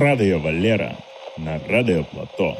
Радио Валера на Радио Плато.